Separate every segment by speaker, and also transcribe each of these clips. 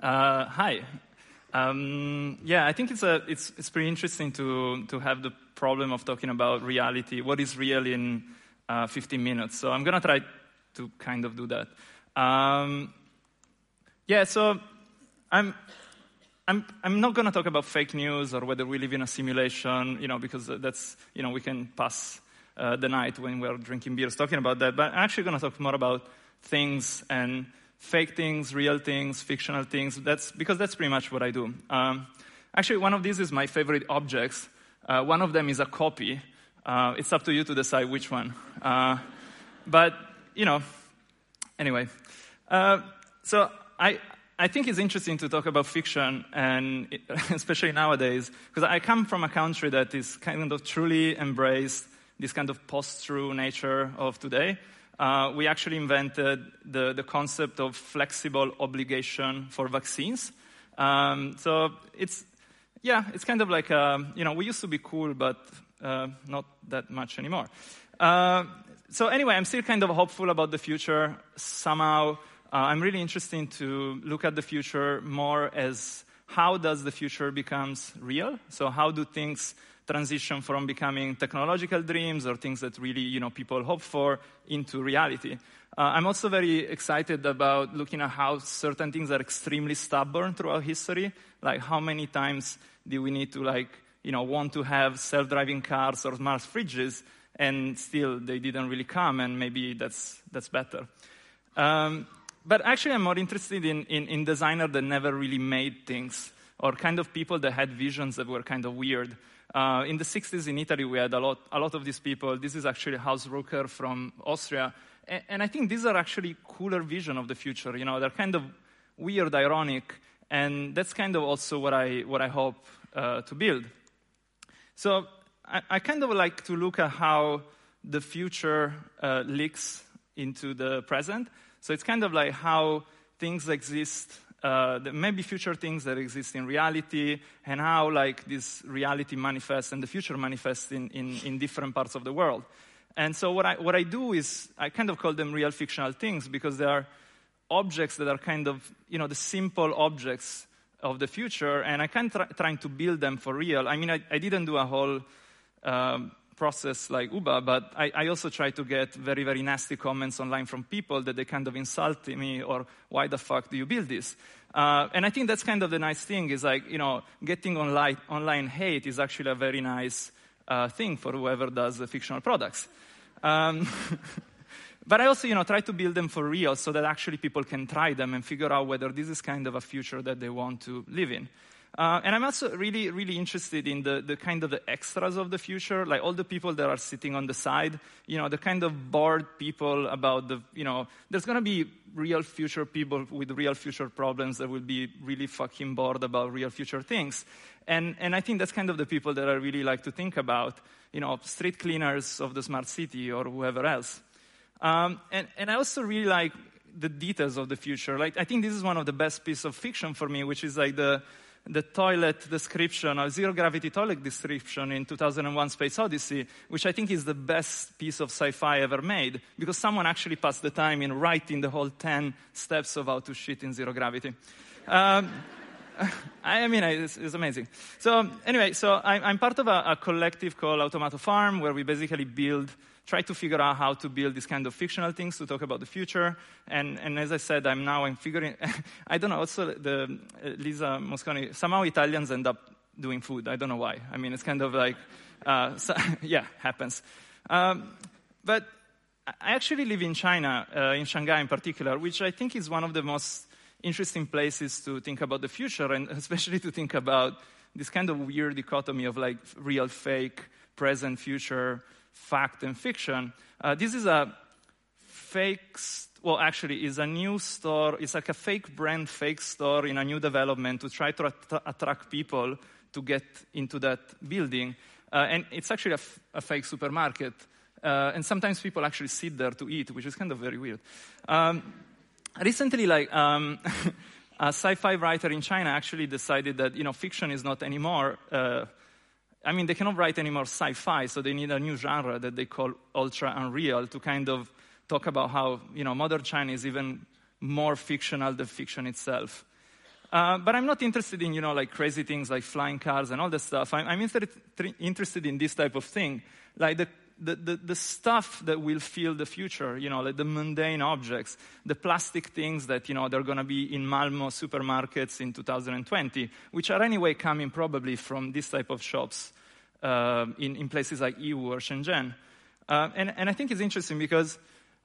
Speaker 1: Uh, hi. Um, yeah, I think it's, a, it's, it's pretty interesting to, to have the problem of talking about reality, what is real in uh, 15 minutes. So I'm going to try to kind of do that. Um, yeah, so I'm, I'm, I'm not going to talk about fake news or whether we live in a simulation, you know, because that's, you know, we can pass uh, the night when we're drinking beers talking about that. But I'm actually going to talk more about things and fake things, real things, fictional things. That's because that's pretty much what I do. Um, actually, one of these is my favorite objects. Uh, one of them is a copy. Uh, it's up to you to decide which one. Uh, but you know, anyway. Uh, so I. I think it's interesting to talk about fiction, and it, especially nowadays, because I come from a country that is kind of truly embraced this kind of post-true nature of today uh, we actually invented the, the concept of flexible obligation for vaccines. Um, so it's, yeah, it's kind of like, um, you know, we used to be cool, but uh, not that much anymore. Uh, so anyway, I'm still kind of hopeful about the future. Somehow, uh, I'm really interested to look at the future more as how does the future becomes real? So how do things transition from becoming technological dreams or things that really you know, people hope for into reality. Uh, I'm also very excited about looking at how certain things are extremely stubborn throughout history. Like how many times do we need to like, you know, want to have self-driving cars or smart fridges and still they didn't really come and maybe that's, that's better. Um, but actually I'm more interested in, in, in designers that never really made things or kind of people that had visions that were kind of weird. Uh, in the 60s in Italy, we had a lot, a lot of these people. This is actually Hausrucker from Austria. And, and I think these are actually cooler vision of the future. You know, they're kind of weird, ironic, and that's kind of also what I, what I hope uh, to build. So I, I, kind of like to look at how the future uh, leaks into the present. So it's kind of like how things exist uh, maybe future things that exist in reality and how like this reality manifests and the future manifests in, in, in different parts of the world. And so what I, what I do is I kind of call them real fictional things because they are objects that are kind of, you know, the simple objects of the future, and I kind of trying to build them for real. I mean, I, I didn't do a whole um, process like Uber, but I, I, also try to get very, very nasty comments online from people that they kind of insult me or why the fuck do you build this? Uh, and I think that's kind of the nice thing is like, you know, getting online, online hate is actually a very nice uh, thing for whoever does the fictional products. Um, but I also, you know, try to build them for real so that actually people can try them and figure out whether this is kind of a future that they want to live in. Uh, and I'm also really, really interested in the, the kind of the extras of the future, like all the people that are sitting on the side, you know, the kind of bored people about the, you know, there's going to be real future people with real future problems that will be really fucking bored about real future things. And, and I think that's kind of the people that I really like to think about, you know, street cleaners of the smart city or whoever else. Um, and, and I also really like the details of the future. Like, I think this is one of the best pieces of fiction for me, which is like the, the toilet description, a zero gravity toilet description in 2001 Space Odyssey, which I think is the best piece of sci fi ever made, because someone actually passed the time in writing the whole 10 steps of how to shit in zero gravity. Um, I mean, it's, it's, amazing. So, anyway, so I, am part of a, a collective called Automato Farm, where we basically build try to figure out how to build these kind of fictional things to talk about the future. And, and as I said, I'm now I'm figuring. I don't know. Also, the uh, Lisa Mosconi. Somehow Italians end up doing food. I don't know why. I mean, it's kind of like, uh, so, yeah, happens. Um, but I actually live in China, uh, in Shanghai in particular, which I think is one of the most interesting places to think about the future, and especially to think about this kind of weird dichotomy of like real, fake, present, future fact and fiction. Uh, this is a fake, well, actually, is a new store. It's like a fake brand, fake store in a new development to try to att- attract people to get into that building. Uh, and it's actually a, f- a fake supermarket. Uh, and sometimes people actually sit there to eat, which is kind of very weird. Um, recently, like, um, a sci-fi writer in China actually decided that, you know, fiction is not anymore uh, I mean, they cannot write any more sci fi, so they need a new genre that they call ultra unreal to kind of talk about how, you know, modern China is even more fictional than fiction itself. Uh, but I'm not interested in, you know, like crazy things like flying cars and all that stuff. I'm, I'm inter- interested in this type of thing, like the, the, the, the, stuff that will fill the future, you know, like the mundane objects, the plastic things that, you know, they're going to be in Malmo supermarkets in 2020, which are anyway coming probably from this type of shops uh, in, in places like Yiwu or Shenzhen. Uh, and, and I think it's interesting because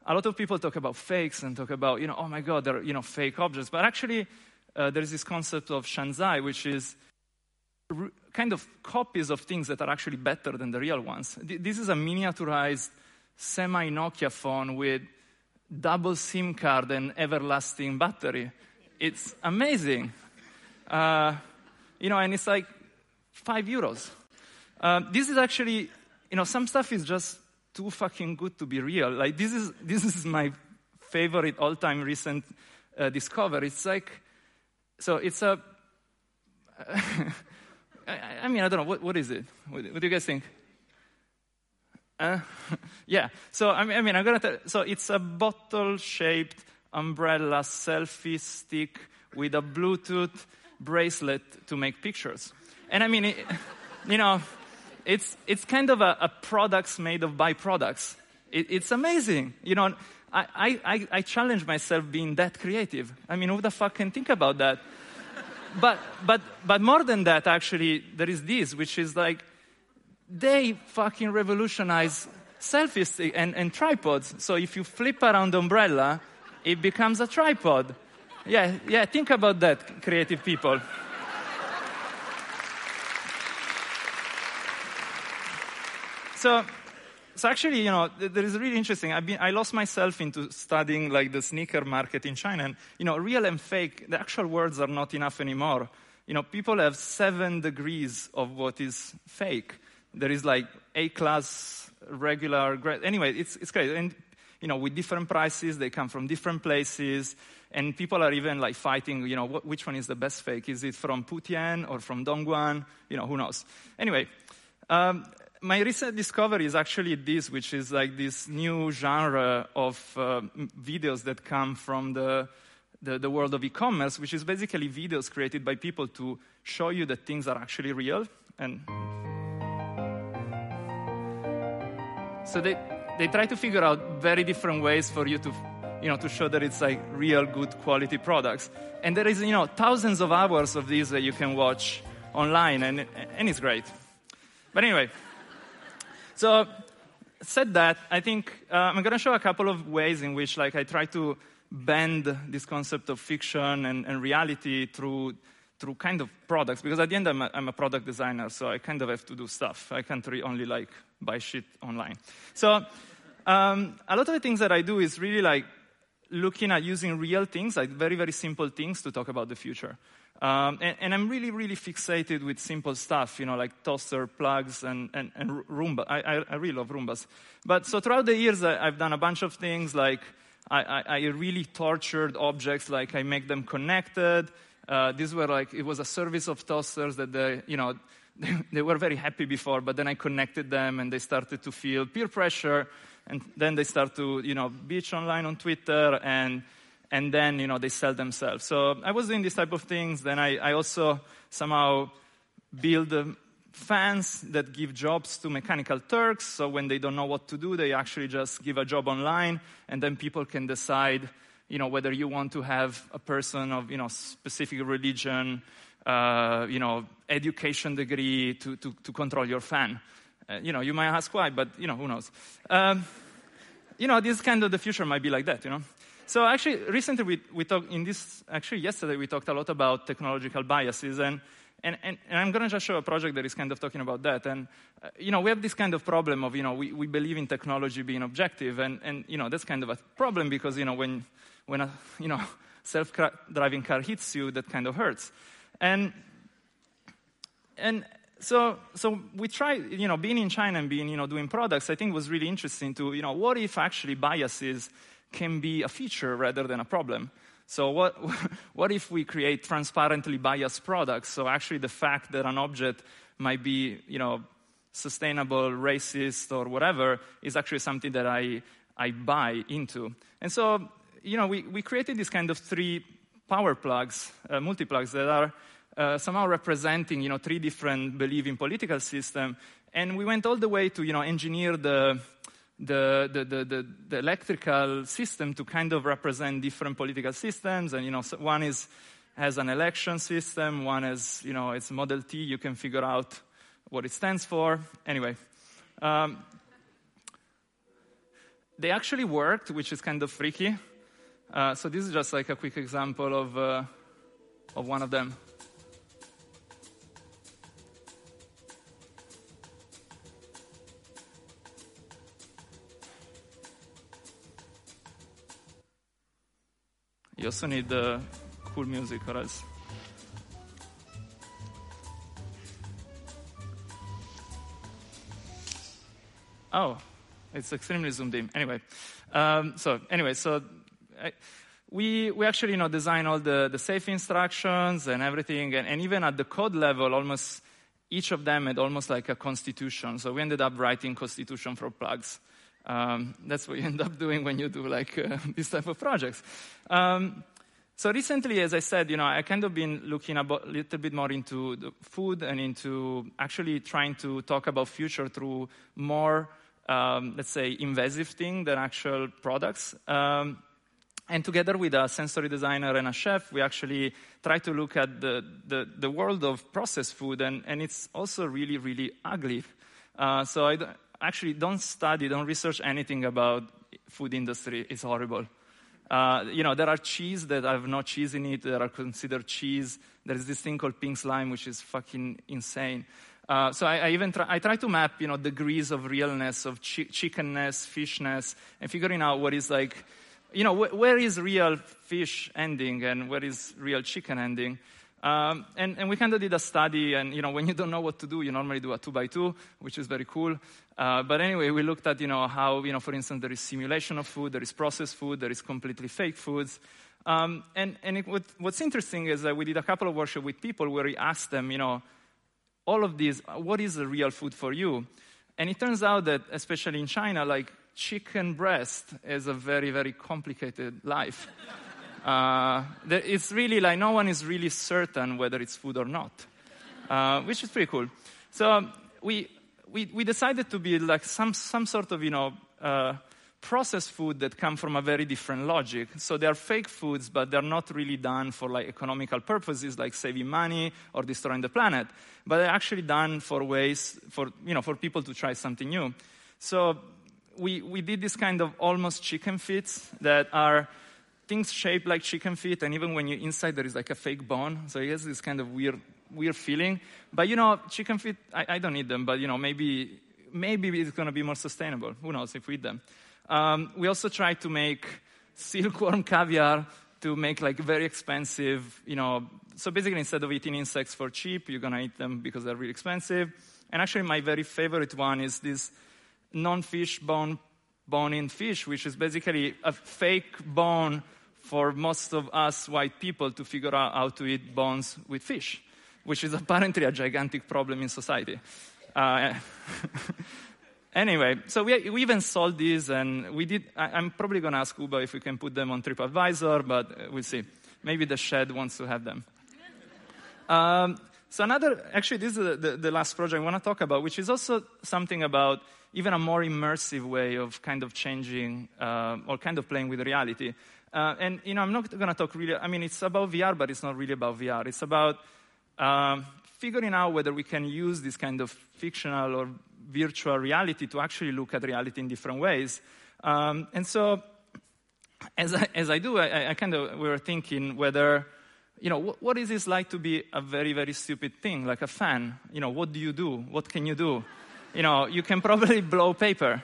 Speaker 1: a lot of people talk about fakes and talk about, you know, oh my God, they're, you know, fake objects. But actually, uh, there's this concept of Shanzhai, which is kind of copies of things that are actually better than the real ones. This is a miniaturized semi Nokia phone with double SIM card and everlasting battery. It's amazing. Uh, you know, and it's like five euros. Uh, this is actually, you know, some stuff is just too fucking good to be real. Like, this is, this is my favorite all time recent uh, discovery. It's like, so it's a. I mean, I don't know. What, what is it? What, what do you guys think? Uh, yeah. So, I mean, I mean I'm going to tell. So, it's a bottle shaped umbrella selfie stick with a Bluetooth bracelet to make pictures. And I mean, it, you know, it's, it's kind of a, a products made of byproducts. It, it's amazing. You know, I, I, I challenge myself being that creative. I mean, who the fuck can think about that? But, but, but more than that, actually, there is this, which is like, they fucking revolutionize selfies and, and tripods. So if you flip around umbrella, it becomes a tripod. Yeah, yeah, think about that, creative people. so, so actually, you know, there is really interesting. I've been, I lost myself into studying like the sneaker market in China, and you know, real and fake. The actual words are not enough anymore. You know, people have seven degrees of what is fake. There is like A class, regular. Anyway, it's it's great, and you know, with different prices, they come from different places, and people are even like fighting. You know, what, which one is the best fake? Is it from Putian or from Dongguan? You know, who knows? Anyway. Um, my recent discovery is actually this, which is like this new genre of uh, videos that come from the, the, the world of e-commerce, which is basically videos created by people to show you that things are actually real. And so they, they try to figure out very different ways for you to, you know, to show that it's like real good quality products. And there is, you know, thousands of hours of these that you can watch online, and, and it's great. But anyway, so, said that, I think uh, I'm going to show a couple of ways in which, like, I try to bend this concept of fiction and, and reality through through kind of products because at the end I'm a, I'm a, product designer so i kind of have to do stuff. I can't really only like buy shit online. So um, a lot of the things that i do is really like looking at using real things like very very simple things to talk about the future um, and, and, I'm really, really fixated with simple stuff, you know, like toaster plugs and, and, and Roomba. I, I, I, really love Roombas. But so throughout the years, I, have done a bunch of things like I, I, I, really tortured objects, like I make them connected. Uh, these were like, it was a service of toasters that they, you know, they, they were very happy before, but then I connected them and they started to feel peer pressure. And then they start to, you know, bitch online on Twitter and and then you know they sell themselves. So I was doing this type of things. Then I, I also somehow build fans that give jobs to mechanical Turks. So when they don't know what to do, they actually just give a job online, and then people can decide, you know, whether you want to have a person of you know specific religion, uh, you know, education degree to to, to control your fan. Uh, you know, you might ask why, but you know, who knows. Um, you know, this kind of the future might be like that. You know. So actually, recently we, we talked in this, actually yesterday we talked a lot about technological biases and, and, and, and I'm going to just show a project that is kind of talking about that. And, uh, you know, we have this kind of problem of, you know, we, we believe in technology being objective and, and, you know, that's kind of a problem because, you know, when, when a, you know, self-driving car hits you, that kind of hurts. And, and so, so we tried, you know, being in China and being, you know, doing products, I think was really interesting to, you know, what if actually biases can be a feature rather than a problem. So what, what if we create transparently biased products? So actually the fact that an object might be, you know, sustainable, racist, or whatever is actually something that I, I buy into. And so, you know, we, we created this kind of three power plugs, uh, multiplugs that are uh, somehow representing, you know, three different believing political system. And we went all the way to, you know, engineer the, the, the, the, the, electrical system to kind of represent different political systems. And, you know, one is, has an election system, one is, you know, it's Model T, you can figure out what it stands for. Anyway, um, they actually worked, which is kind of freaky. Uh, so this is just like a quick example of, uh, of one of them. You also need the cool music or else. Oh, it's extremely zoomed in. Anyway, um, so anyway, so I, we we actually you know design all the the safe instructions and everything, and, and even at the code level, almost each of them had almost like a constitution. So we ended up writing constitution for plugs. Um, that's what you end up doing when you do like uh, this type of projects. Um, so recently, as I said, you know, I kind of been looking a little bit more into the food and into actually trying to talk about future through more, um, let's say, invasive thing than actual products. Um, and together with a sensory designer and a chef, we actually try to look at the, the, the world of processed food, and, and it's also really, really ugly. Uh, so I, actually don't study, don't research anything about food industry. It's horrible. Uh, you know, there are cheese that have no cheese in it that are considered cheese. There is this thing called pink slime, which is fucking insane. Uh, so I, I, even try, I try to map, you know, degrees of realness, of chi- chickenness, fishness, and figuring out what is like, you know, wh- where is real fish ending and where is real chicken ending. Um, and, and, we kind of did a study, and you know, when you don't know what to do, you normally do a two by two, which is very cool. Uh, but anyway, we looked at you know how you know, for instance, there is simulation of food, there is processed food, there is completely fake foods. Um, and and it, what, what's interesting is that we did a couple of workshops with people where we asked them, you know, all of these, what is the real food for you? And it turns out that, especially in China, like chicken breast is a very, very complicated life. Uh, it's really like no one is really certain whether it's food or not, uh, which is pretty cool. So um, we, we, we decided to be like some, some sort of, you know, uh, processed food that come from a very different logic. So they are fake foods, but they're not really done for like economical purposes, like saving money or destroying the planet. But they're actually done for ways for you know for people to try something new. So we we did this kind of almost chicken fits that are things shaped like chicken feet, and even when you're inside, there is like a fake bone. So it has this kind of weird, weird feeling. But you know, chicken feet, I, I don't eat them, but you know, maybe, maybe it's going to be more sustainable. Who knows if we eat them? Um, we also try to make silkworm caviar to make like very expensive, you know. So basically, instead of eating insects for cheap, you're going to eat them because they're really expensive. And actually, my very favorite one is this non-fish bone bone-in fish, which is basically a fake bone for most of us white people to figure out how to eat bones with fish, which is apparently a gigantic problem in society. Uh, anyway, so we, we even sold these, and we did. I, am probably going to ask Uber if we can put them on TripAdvisor, but we'll see. Maybe the shed wants to have them. Um, so another, actually, this is the, the last project I want to talk about, which is also something about even a more immersive way of kind of changing uh, or kind of playing with reality. Uh, and you know, I'm not going to talk really. I mean, it's about VR, but it's not really about VR. It's about um, figuring out whether we can use this kind of fictional or virtual reality to actually look at reality in different ways. Um, and so, as I, as I do, I, I, kind of we were thinking whether, you know, what, is this like to be a very very stupid thing like a fan? You know, what do you do? What can you do? You know, you can probably blow paper.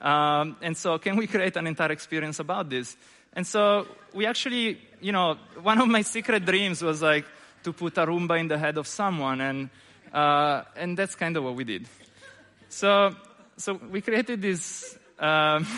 Speaker 1: Um, and so, can we create an entire experience about this? And so we actually, you know, one of my secret dreams was like to put a Roomba in the head of someone, and uh, and that's kind of what we did. So so we created this. Um,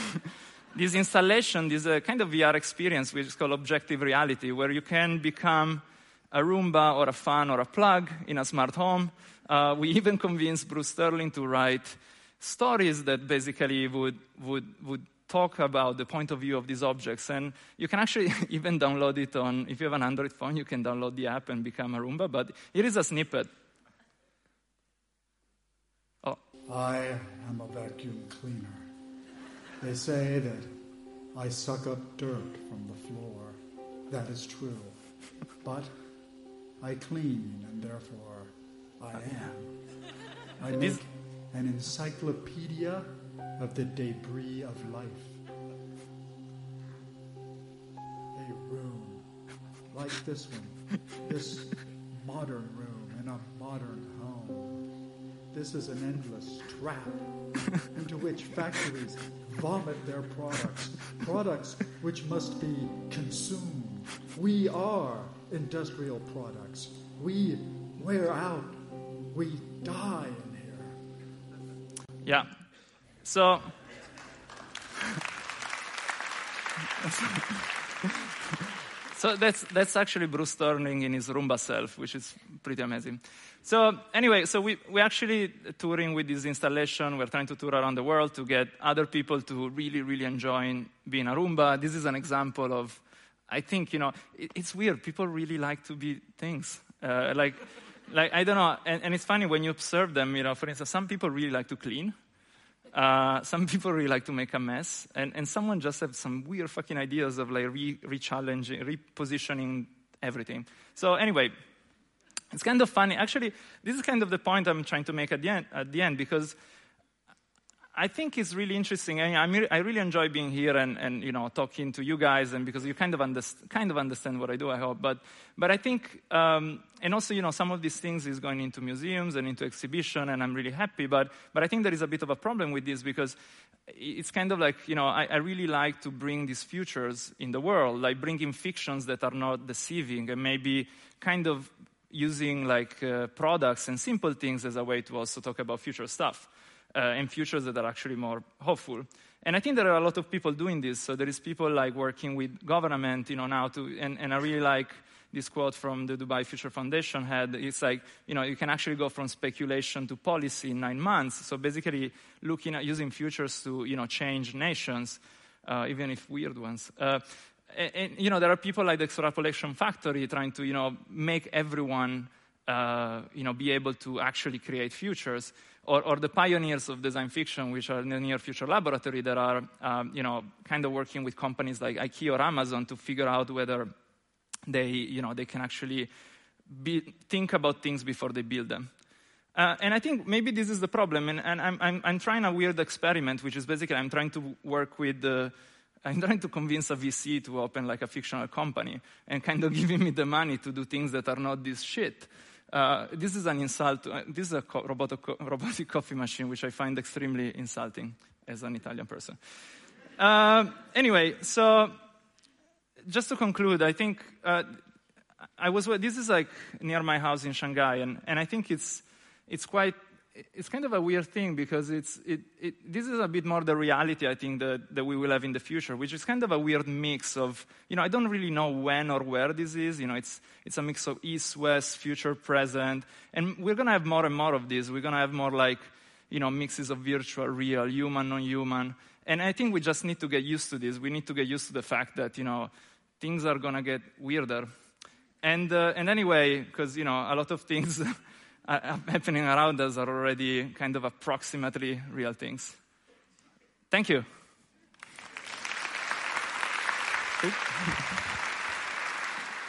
Speaker 1: this installation, this uh, kind of VR experience, which is called objective reality, where you can become a Roomba or a fan or a plug in a smart home. Uh, we even convinced Bruce Sterling to write stories that basically would, would, would talk about the point of view of these objects. And you can actually even download it on, if you have an Android phone, you can download the app and become a Roomba. But here is a snippet.
Speaker 2: Oh. I am a vacuum cleaner. They say that I suck up dirt from the floor. That is true. But I clean, and therefore I am. I make an encyclopedia of the debris of life. A room like this one, this modern room in a modern home. This is an endless trap into which factories vomit their products, products which must be consumed. We are industrial products. We wear out. We die in here.
Speaker 1: Yeah. So. so that's that's actually Bruce Sterling in his Roomba self, which is pretty amazing. So anyway, so we we actually touring with this installation. We're trying to tour around the world to get other people to really really enjoy being a Roomba. This is an example of I think, you know, it, it's weird. People really like to be things. Uh, like, like, I don't know. And, and, it's funny when you observe them, you know, for instance, some people really like to clean. Uh, some people really like to make a mess. And, and someone just have some weird fucking ideas of like re, re-challenging, repositioning everything. So anyway, it's kind of funny. Actually, this is kind of the point I'm trying to make at the end, at the end because I think it's really interesting. I, mean, I really enjoy being here and, and, you know talking to you guys, and because you kind of understand, kind of understand what I do. I hope, but but I think, um, and also you know some of these things is going into museums and into exhibition, and I'm really happy. But but I think there is a bit of a problem with this because it's kind of like you know I, I really like to bring these futures in the world, like bringing fictions that are not deceiving, and maybe kind of using like uh, products and simple things as a way to also talk about future stuff uh, and futures that are actually more hopeful. And I think there are a lot of people doing this. So there is people like working with government, you know, now to, and, and I really like this quote from the Dubai Future Foundation had. It's like, you know, you can actually go from speculation to policy in nine months. So basically looking at using futures to, you know, change nations, uh, even if weird ones. Uh, and, and, you know, there are people like the Extrapolation Factory trying to, you know, make everyone, uh, you know, be able to actually create futures or, or, the pioneers of design fiction, which are in the near future laboratory that are, um, you know, kind of working with companies like IKEA or Amazon to figure out whether they, you know, they can actually be, think about things before they build them. Uh, and I think maybe this is the problem. And, and I'm, I'm, I'm, trying a weird experiment, which is basically I'm trying to work with the, I'm trying to convince a VC to open like a fictional company and kind of giving me the money to do things that are not this shit. Uh, this is an insult. Uh, this is a co- robotic, co- robotic coffee machine, which I find extremely insulting as an Italian person. Uh, anyway, so just to conclude, I think uh, I was. This is like near my house in Shanghai, and, and I think it's it's quite it's kind of a weird thing because it's, it, it, this is a bit more the reality, I think, that, that we will have in the future, which is kind of a weird mix of, you know, I don't really know when or where this is. You know, it's, it's a mix of east, west, future, present. And we're going to have more and more of this. We're going to have more like, you know, mixes of virtual, real, human, non human. And I think we just need to get used to this. We need to get used to the fact that, you know, things are going to get weirder. And, uh, and anyway, because, you know, a lot of things. Uh, uh, happening around us are already kind of approximately real things. Thank you.